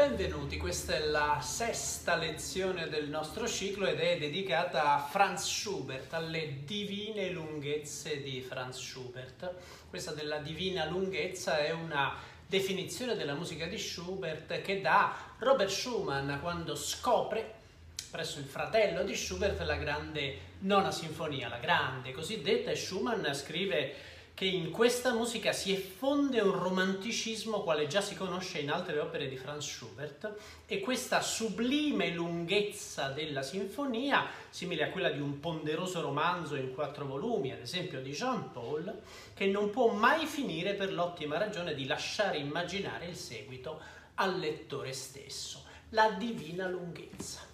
Benvenuti, questa è la sesta lezione del nostro ciclo ed è dedicata a Franz Schubert, alle divine lunghezze di Franz Schubert. Questa della divina lunghezza è una definizione della musica di Schubert che dà Robert Schumann quando scopre presso il fratello di Schubert la grande nona sinfonia, la grande cosiddetta, e Schumann scrive che in questa musica si effonde un romanticismo quale già si conosce in altre opere di Franz Schubert e questa sublime lunghezza della sinfonia, simile a quella di un ponderoso romanzo in quattro volumi, ad esempio di Jean Paul, che non può mai finire per l'ottima ragione di lasciare immaginare il seguito al lettore stesso, la divina lunghezza.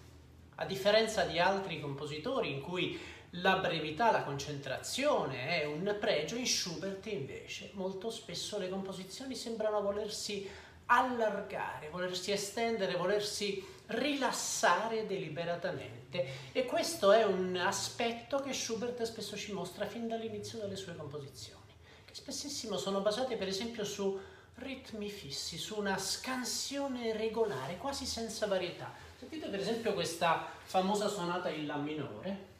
A differenza di altri compositori in cui la brevità, la concentrazione è un pregio, in Schubert invece molto spesso le composizioni sembrano volersi allargare, volersi estendere, volersi rilassare deliberatamente e questo è un aspetto che Schubert spesso ci mostra fin dall'inizio delle sue composizioni, che spessissimo sono basate per esempio su ritmi fissi, su una scansione regolare, quasi senza varietà. Sentite per esempio questa famosa sonata in La minore,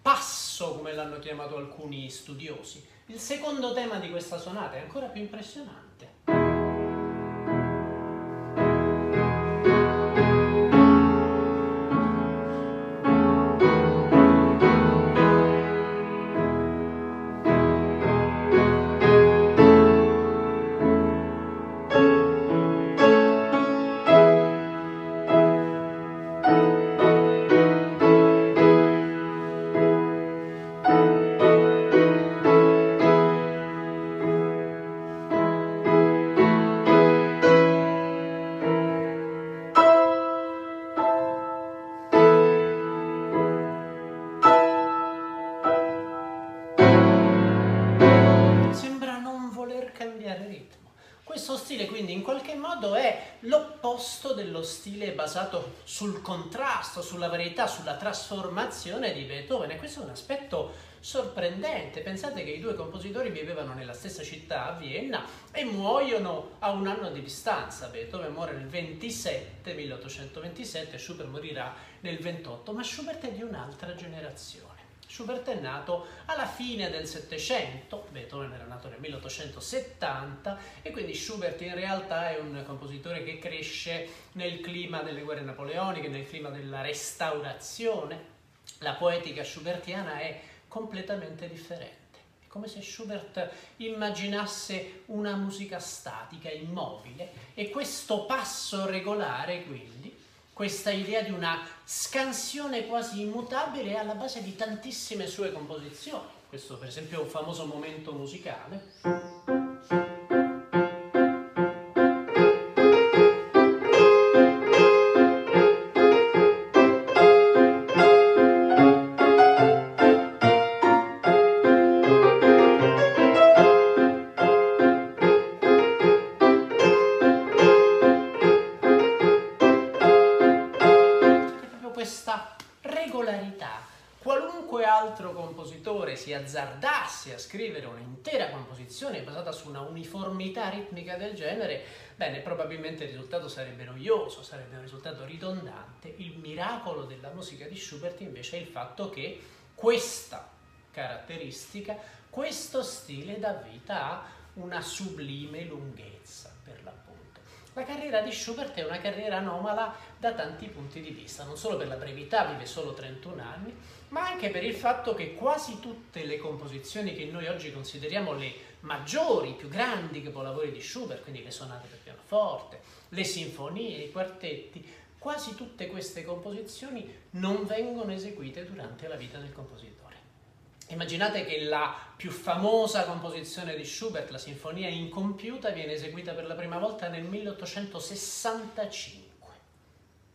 passo, come l'hanno chiamato alcuni studiosi. Il secondo tema di questa sonata è ancora più impressionante. Dello stile basato sul contrasto, sulla varietà, sulla trasformazione di Beethoven e questo è un aspetto sorprendente. Pensate che i due compositori vivevano nella stessa città, a Vienna, e muoiono a un anno di distanza. Beethoven muore nel 27, 1827, Schubert morirà nel 28, ma Schubert è di un'altra generazione. Schubert è nato alla fine del Settecento, Beethoven era nato nel 1870 e quindi Schubert in realtà è un compositore che cresce nel clima delle guerre napoleoniche, nel clima della restaurazione. La poetica schubertiana è completamente differente. È come se Schubert immaginasse una musica statica, immobile, e questo passo regolare quindi questa idea di una scansione quasi immutabile è alla base di tantissime sue composizioni. Questo per esempio è un famoso momento musicale. Composizione basata su una uniformità ritmica del genere, bene, probabilmente il risultato sarebbe noioso, sarebbe un risultato ridondante. Il miracolo della musica di Schubert invece è il fatto che questa caratteristica, questo stile dà vita a una sublime lunghezza per l'appunto. La carriera di Schubert è una carriera anomala da tanti punti di vista, non solo per la brevità, vive solo 31 anni, ma anche per il fatto che quasi tutte le composizioni che noi oggi consideriamo le maggiori, più grandi capolavori di Schubert, quindi le sonate per pianoforte, le sinfonie, i quartetti, quasi tutte queste composizioni non vengono eseguite durante la vita del compositore. Immaginate che la più famosa composizione di Schubert, la Sinfonia incompiuta, viene eseguita per la prima volta nel 1865.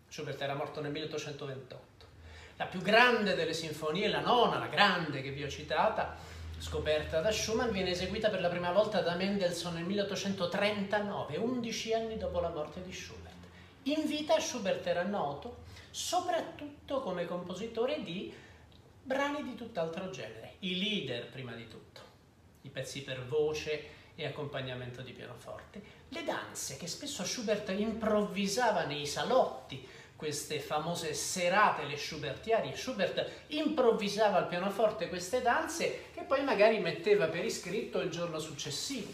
Schubert era morto nel 1828. La più grande delle sinfonie, la nona, la grande che vi ho citata, scoperta da Schumann, viene eseguita per la prima volta da Mendelssohn nel 1839, 11 anni dopo la morte di Schubert. In vita Schubert era noto soprattutto come compositore di brani di tutt'altro genere, i leader prima di tutto, i pezzi per voce e accompagnamento di pianoforte, le danze che spesso Schubert improvvisava nei salotti, queste famose serate, le Schubertiarie. Schubert improvvisava al pianoforte queste danze che poi magari metteva per iscritto il giorno successivo,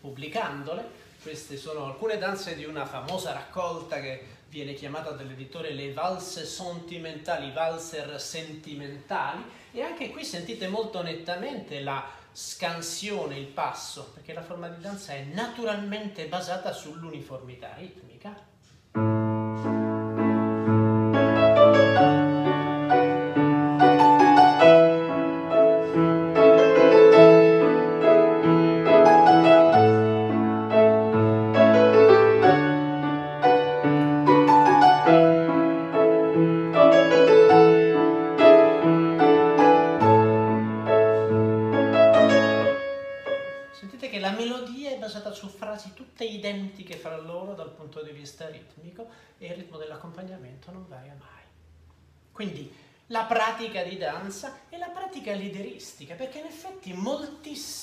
pubblicandole. Queste sono alcune danze di una famosa raccolta che viene chiamata dall'editore le valse sentimentali, valser sentimentali, e anche qui sentite molto nettamente la scansione, il passo, perché la forma di danza è naturalmente basata sull'uniformità ritmica.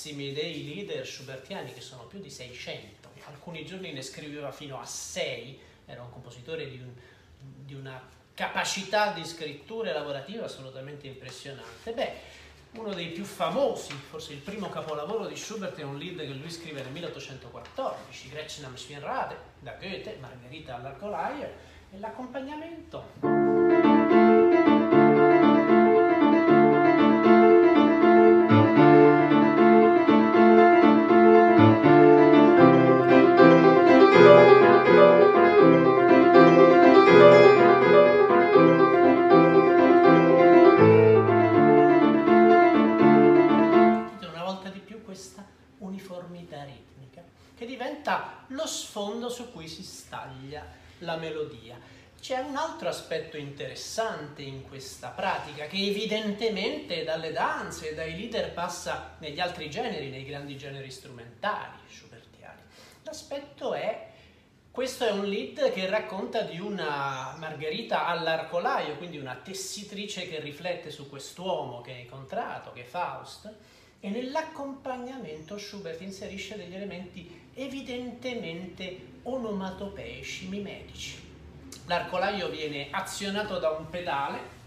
Moltissimi dei leader schubertiani, che sono più di 600, alcuni giorni ne scriveva fino a 6, era un compositore di, un, di una capacità di scrittura lavorativa assolutamente impressionante. Beh, uno dei più famosi, forse il primo capolavoro di Schubert è un lied che lui scrive nel 1814, Gretchen am Schwienrade, da Goethe, Margherita all'arcolaio, e l'accompagnamento. C'è un altro aspetto interessante in questa pratica che evidentemente dalle danze e dai leader passa negli altri generi, nei grandi generi strumentali schubertiani. L'aspetto è questo è un lead che racconta di una Margherita all'arcolaio, quindi una tessitrice che riflette su quest'uomo che ha incontrato, che è Faust, e nell'accompagnamento Schubert inserisce degli elementi evidentemente onomatopeici, mimetici. L'arcolaio viene azionato da un pedale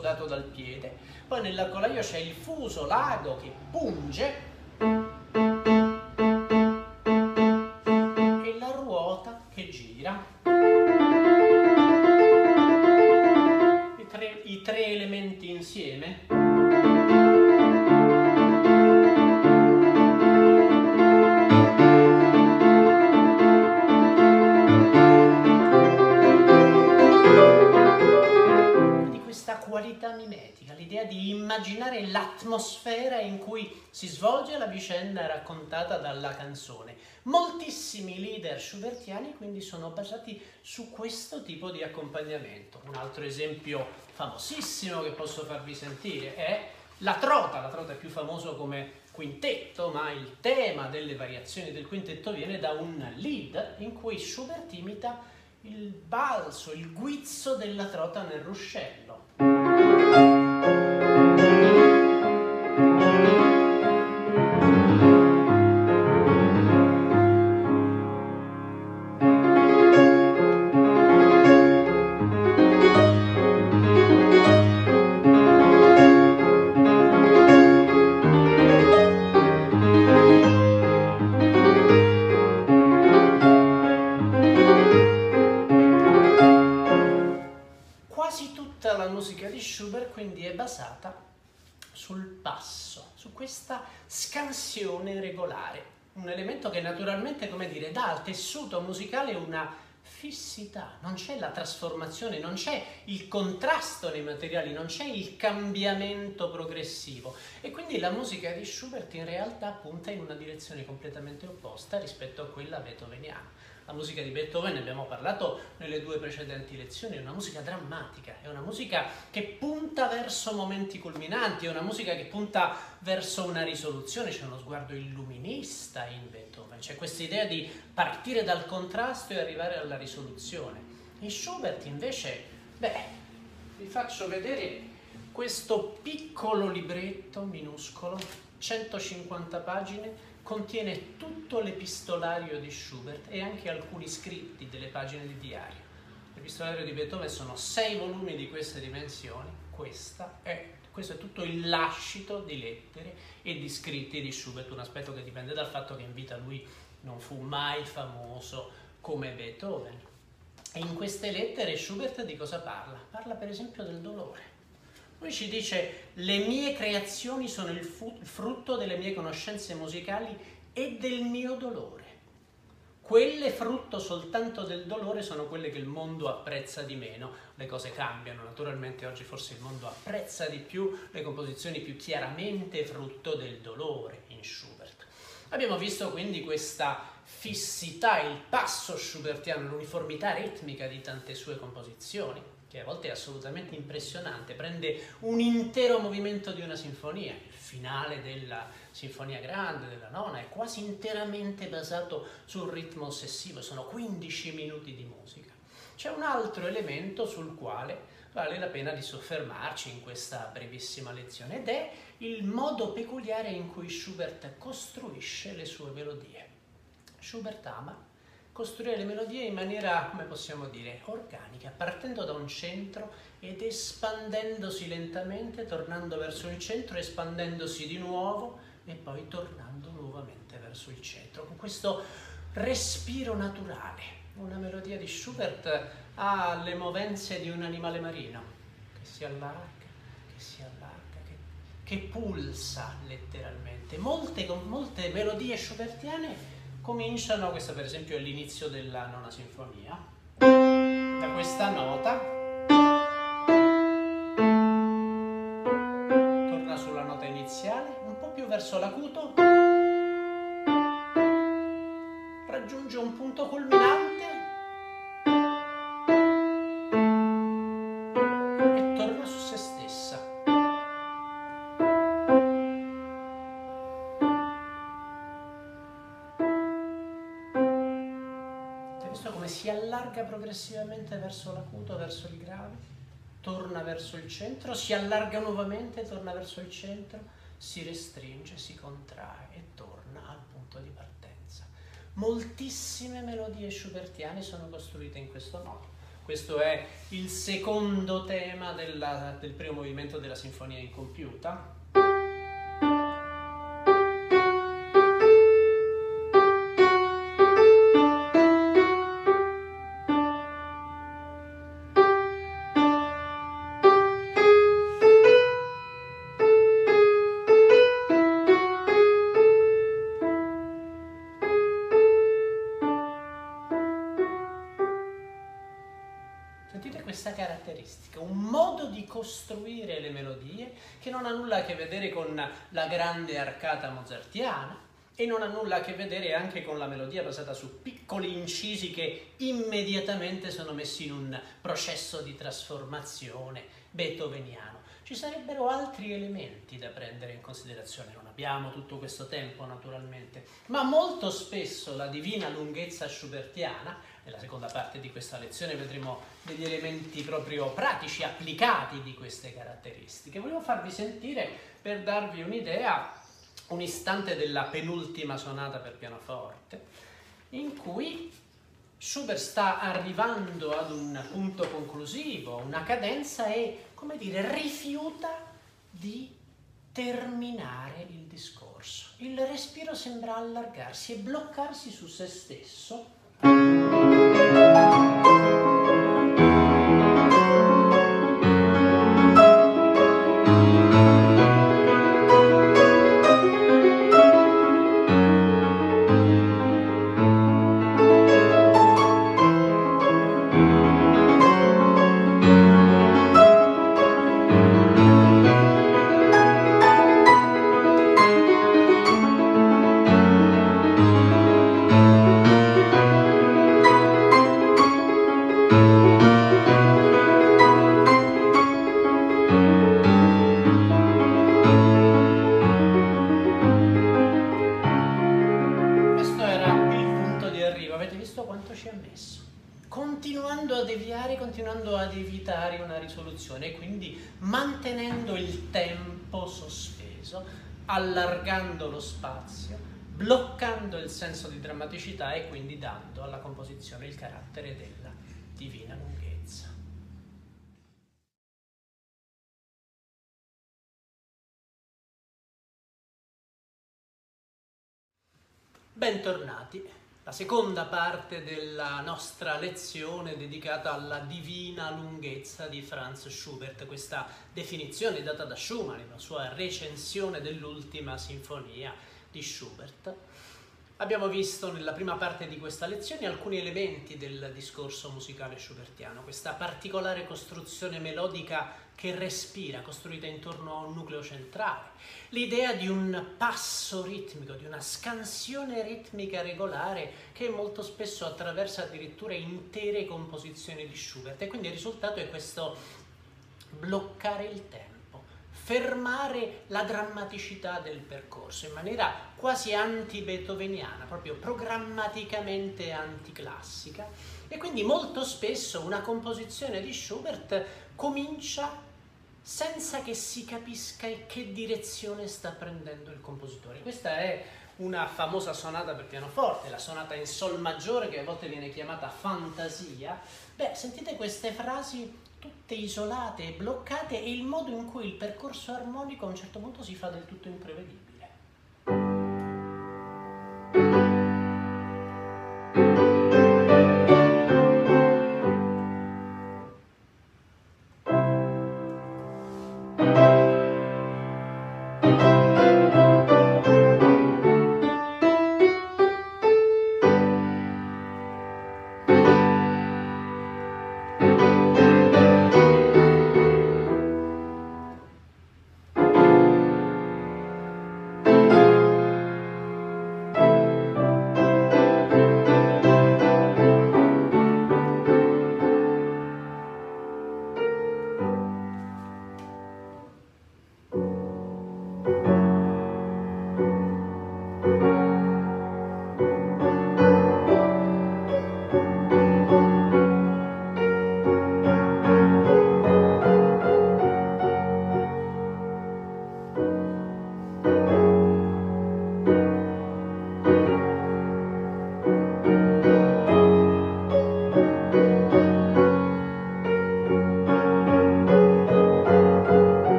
dato dal piede. Poi nell'arcolaio c'è il fuso lago che punge l'atmosfera in cui si svolge la vicenda raccontata dalla canzone. Moltissimi leader schubertiani quindi sono basati su questo tipo di accompagnamento. Un altro esempio famosissimo che posso farvi sentire è la trota. La trota è più famoso come quintetto, ma il tema delle variazioni del quintetto viene da un lead in cui Schubert imita il balzo, il guizzo della trota nel ruscello. Música sul passo, su questa scansione regolare. un elemento che naturalmente, come dire, dà al tessuto musicale una fissità, non c'è la trasformazione, non c'è il contrasto nei materiali, non c'è il cambiamento progressivo e quindi la musica di Schubert in realtà punta in una direzione completamente opposta rispetto a quella beethoveniana. La musica di Beethoven, ne abbiamo parlato nelle due precedenti lezioni, è una musica drammatica, è una musica che punta verso momenti culminanti, è una musica che punta verso una risoluzione, c'è uno sguardo illuminista in Beethoven, c'è questa idea di partire dal contrasto e arrivare alla risoluzione. In Schubert invece, beh, vi faccio vedere questo piccolo libretto minuscolo, 150 pagine, contiene tutto l'epistolario di Schubert e anche alcuni scritti delle pagine di diario. L'epistolario di Beethoven sono sei volumi di queste dimensioni, è, questo è tutto il lascito di lettere e di scritti di Schubert, un aspetto che dipende dal fatto che in vita lui non fu mai famoso come Beethoven. E in queste lettere Schubert di cosa parla? Parla per esempio del dolore lui ci dice le mie creazioni sono il frutto delle mie conoscenze musicali e del mio dolore. Quelle frutto soltanto del dolore sono quelle che il mondo apprezza di meno. Le cose cambiano, naturalmente oggi forse il mondo apprezza di più le composizioni più chiaramente frutto del dolore in Schubert. Abbiamo visto quindi questa fissità, il passo schubertiano, l'uniformità ritmica di tante sue composizioni che a volte è assolutamente impressionante, prende un intero movimento di una sinfonia, il finale della sinfonia grande, della nona, è quasi interamente basato sul ritmo ossessivo, sono 15 minuti di musica. C'è un altro elemento sul quale vale la pena di soffermarci in questa brevissima lezione ed è il modo peculiare in cui Schubert costruisce le sue melodie. Schubert ama costruire le melodie in maniera, come possiamo dire, organica, partendo da un centro ed espandendosi lentamente, tornando verso il centro, espandendosi di nuovo e poi tornando nuovamente verso il centro, con questo respiro naturale. Una melodia di Schubert ha le movenze di un animale marino che si allarga, che si allarga, che, che pulsa letteralmente. Molte, molte melodie schubertiane cominciano, questo per esempio è l'inizio della nona sinfonia, da questa nota, torna sulla nota iniziale, un po' più verso l'acuto, raggiunge un punto culminante allarga progressivamente verso l'acuto, verso il grave, torna verso il centro, si allarga nuovamente, torna verso il centro, si restringe, si contrae e torna al punto di partenza. Moltissime melodie schubertiane sono costruite in questo modo. Questo è il secondo tema della, del primo movimento della sinfonia incompiuta, costruire le melodie che non ha nulla a che vedere con la grande arcata mozartiana e non ha nulla a che vedere anche con la melodia basata su piccoli incisi che immediatamente sono messi in un processo di trasformazione beethoveniano. Ci sarebbero altri elementi da prendere in considerazione, non abbiamo tutto questo tempo naturalmente, ma molto spesso la divina lunghezza schubertiana nella seconda parte di questa lezione vedremo degli elementi proprio pratici, applicati di queste caratteristiche. Volevo farvi sentire, per darvi un'idea, un istante della penultima sonata per pianoforte, in cui Schubert sta arrivando ad un punto conclusivo, una cadenza e, come dire, rifiuta di terminare il discorso. Il respiro sembra allargarsi e bloccarsi su se stesso bloccando il senso di drammaticità e quindi dando alla composizione il carattere della divina lunghezza. Bentornati. La seconda parte della nostra lezione dedicata alla divina lunghezza di Franz Schubert, questa definizione data da Schumann, la sua recensione dell'ultima sinfonia di Schubert. Abbiamo visto nella prima parte di questa lezione alcuni elementi del discorso musicale schubertiano, questa particolare costruzione melodica che respira, costruita intorno a un nucleo centrale, l'idea di un passo ritmico, di una scansione ritmica regolare che molto spesso attraversa addirittura intere composizioni di Schubert. E quindi il risultato è questo bloccare il tempo fermare la drammaticità del percorso in maniera quasi anti-beethoveniana, proprio programmaticamente anticlassica. E quindi molto spesso una composizione di Schubert comincia senza che si capisca in che direzione sta prendendo il compositore. Questa è una famosa sonata per pianoforte, la sonata in sol maggiore che a volte viene chiamata fantasia. Beh, sentite queste frasi tutte isolate e bloccate e il modo in cui il percorso armonico a un certo punto si fa del tutto imprevedibile.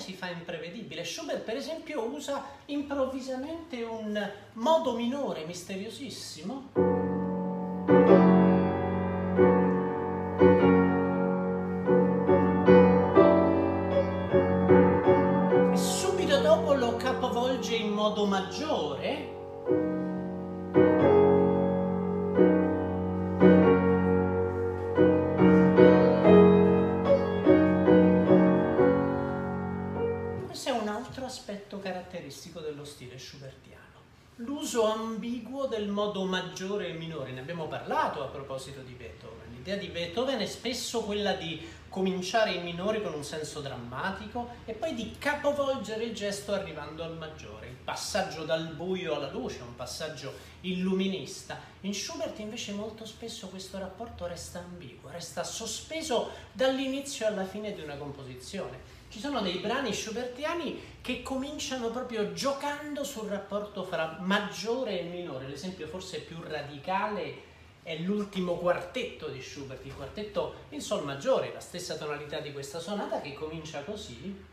Si fa imprevedibile. Schubert, per esempio, usa improvvisamente un modo minore misteriosissimo. Subito dopo lo capovolge in modo maggiore L'uso ambiguo del modo maggiore e minore, ne abbiamo parlato a proposito di Beethoven. L'idea di Beethoven è spesso quella di cominciare in minore con un senso drammatico e poi di capovolgere il gesto arrivando al maggiore. Il passaggio dal buio alla luce, un passaggio illuminista. In Schubert invece molto spesso questo rapporto resta ambiguo, resta sospeso dall'inizio alla fine di una composizione ci sono dei brani schubertiani che cominciano proprio giocando sul rapporto fra maggiore e minore. L'esempio forse più radicale è l'ultimo quartetto di Schubert, il quartetto in sol maggiore, la stessa tonalità di questa sonata che comincia così.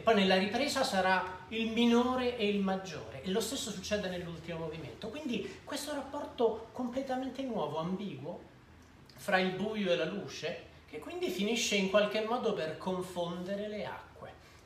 Poi nella ripresa sarà il minore e il maggiore e lo stesso succede nell'ultimo movimento. Quindi questo rapporto completamente nuovo, ambiguo, fra il buio e la luce, che quindi finisce in qualche modo per confondere le acque.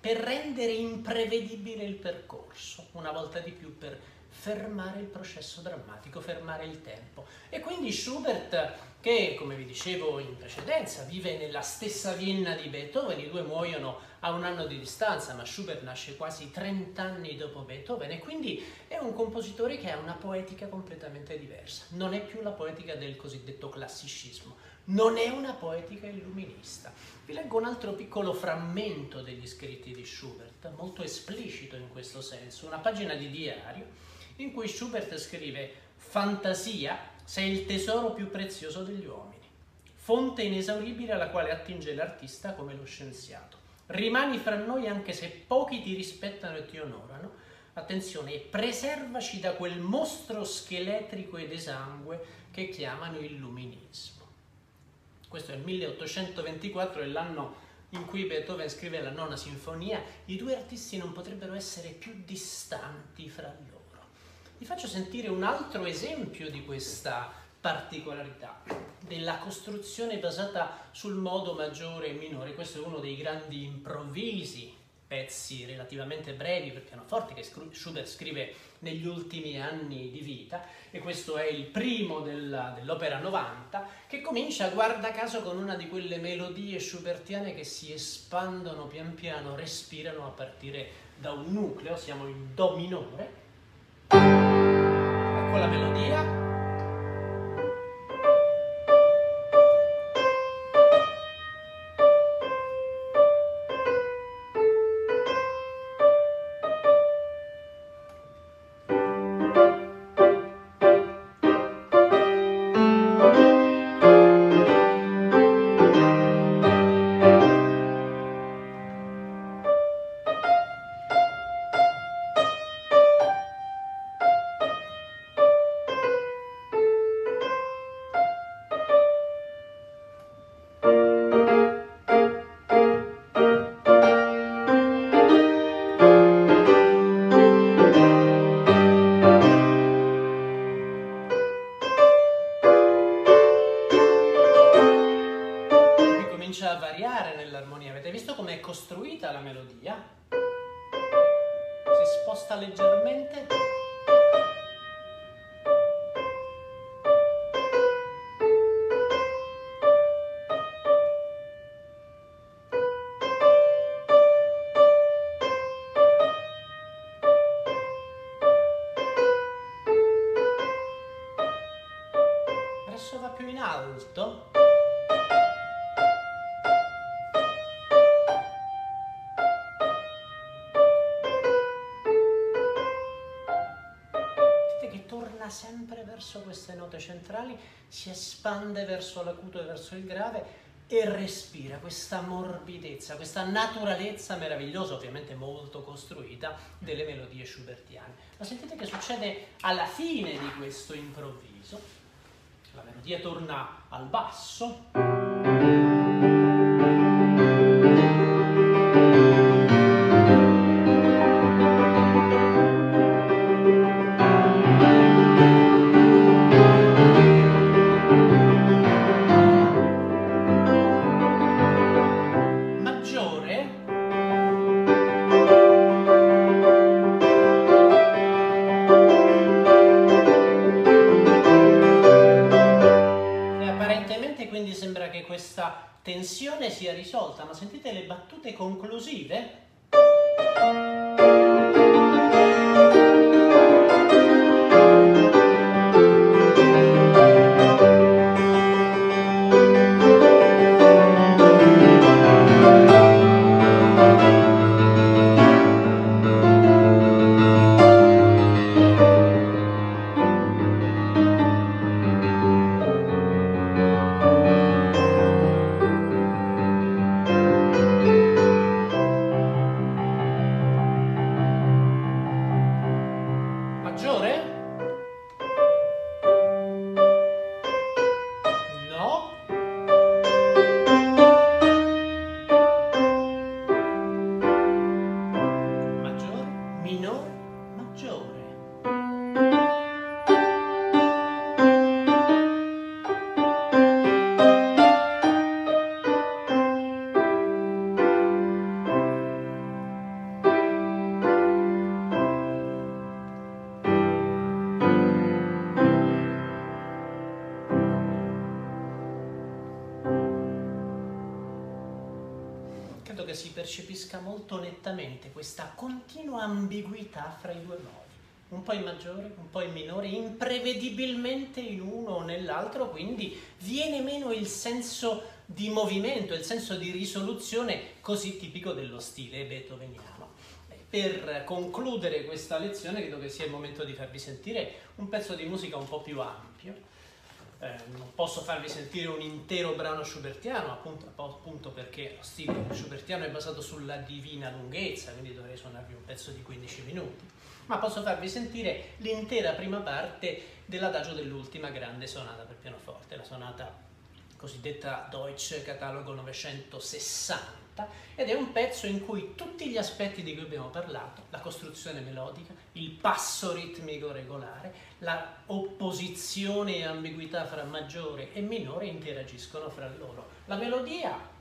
per rendere imprevedibile il percorso, una volta di più per fermare il processo drammatico, fermare il tempo. E quindi Schubert, che come vi dicevo in precedenza, vive nella stessa Vienna di Beethoven, i due muoiono a un anno di distanza, ma Schubert nasce quasi 30 anni dopo Beethoven e quindi è un compositore che ha una poetica completamente diversa. Non è più la poetica del cosiddetto classicismo, non è una poetica illuminista. Vi leggo un altro piccolo frammento degli scritti di Schubert, molto esplicito in questo senso, una pagina di diario in cui Schubert scrive Fantasia sei il tesoro più prezioso degli uomini, fonte inesauribile alla quale attinge l'artista come lo scienziato. Rimani fra noi anche se pochi ti rispettano e ti onorano. Attenzione, preservaci da quel mostro scheletrico ed esangue che chiamano illuminismo. Questo è il 1824, è l'anno in cui Beethoven scrive la nona sinfonia. I due artisti non potrebbero essere più distanti fra loro. Vi faccio sentire un altro esempio di questa particolarità della costruzione basata sul modo maggiore e minore. Questo è uno dei grandi improvvisi, pezzi relativamente brevi per pianoforte che Schubert scrive negli ultimi anni di vita e questo è il primo dell'opera 90 che comincia guarda caso con una di quelle melodie schubertiane che si espandono pian piano, respirano a partire da un nucleo, siamo in Do minore la melodía. Ecco la melodia. centrali, si espande verso l'acuto e verso il grave e respira questa morbidezza, questa naturalezza meravigliosa, ovviamente molto costruita, delle melodie schubertiane. Ma sentite che succede alla fine di questo improvviso. La melodia torna al basso. Si percepisca molto nettamente questa continua ambiguità fra i due modi un po' in maggiore, un po' in minore, imprevedibilmente in uno o nell'altro, quindi viene meno il senso di movimento, il senso di risoluzione così tipico dello stile beethoveniano. Per concludere questa lezione credo che sia il momento di farvi sentire un pezzo di musica un po' più ampio. Eh, non posso farvi sentire un intero brano schubertiano, appunto, appunto perché lo stile schubertiano è basato sulla divina lunghezza, quindi dovrei suonarvi un pezzo di 15 minuti ma posso farvi sentire l'intera prima parte dell'adagio dell'ultima grande sonata per pianoforte, la sonata cosiddetta Deutsche Catalogo 960, ed è un pezzo in cui tutti gli aspetti di cui abbiamo parlato, la costruzione melodica, il passo ritmico regolare, la opposizione e ambiguità fra maggiore e minore interagiscono fra loro. La melodia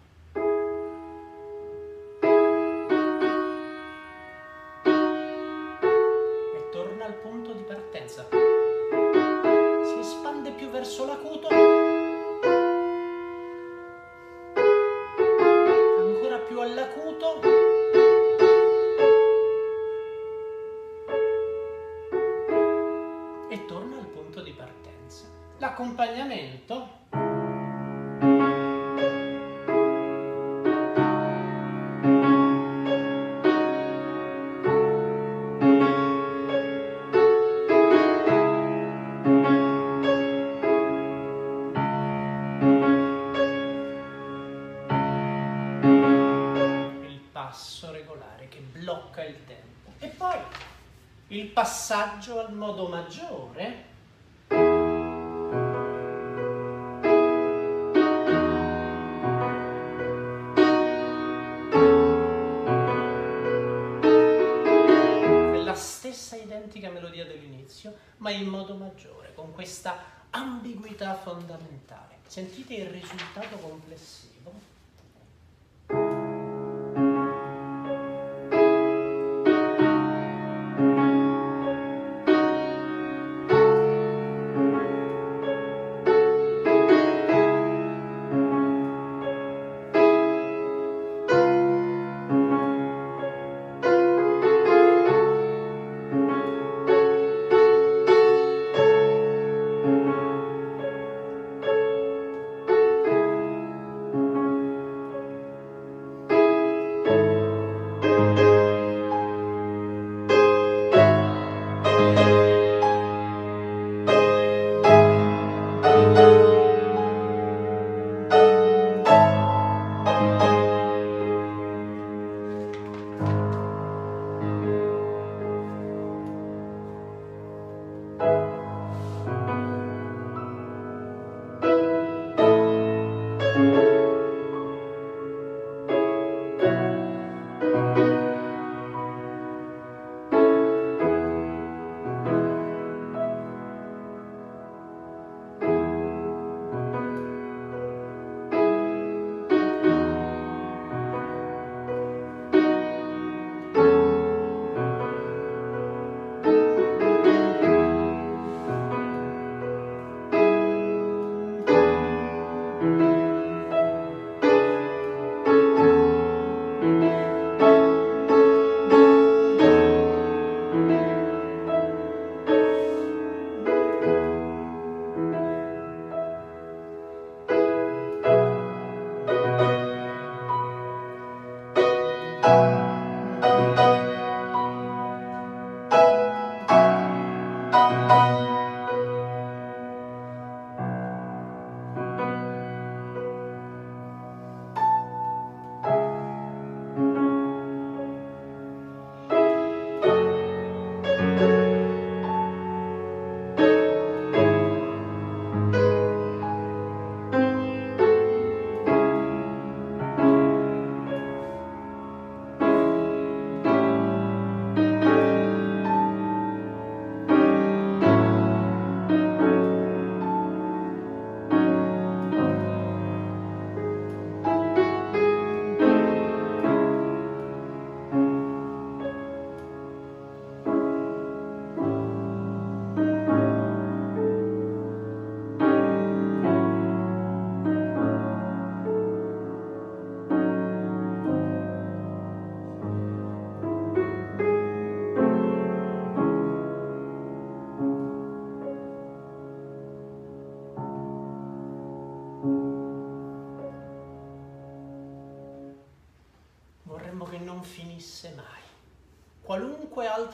passaggio al modo maggiore. È la stessa identica melodia dell'inizio ma in modo maggiore con questa ambiguità fondamentale. Sentite il risultato complessivo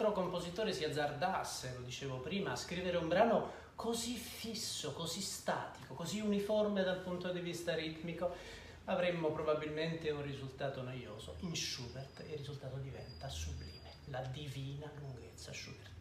altro compositore si azzardasse, lo dicevo prima, a scrivere un brano così fisso, così statico, così uniforme dal punto di vista ritmico, avremmo probabilmente un risultato noioso. In Schubert il risultato diventa sublime, la divina lunghezza Schubert.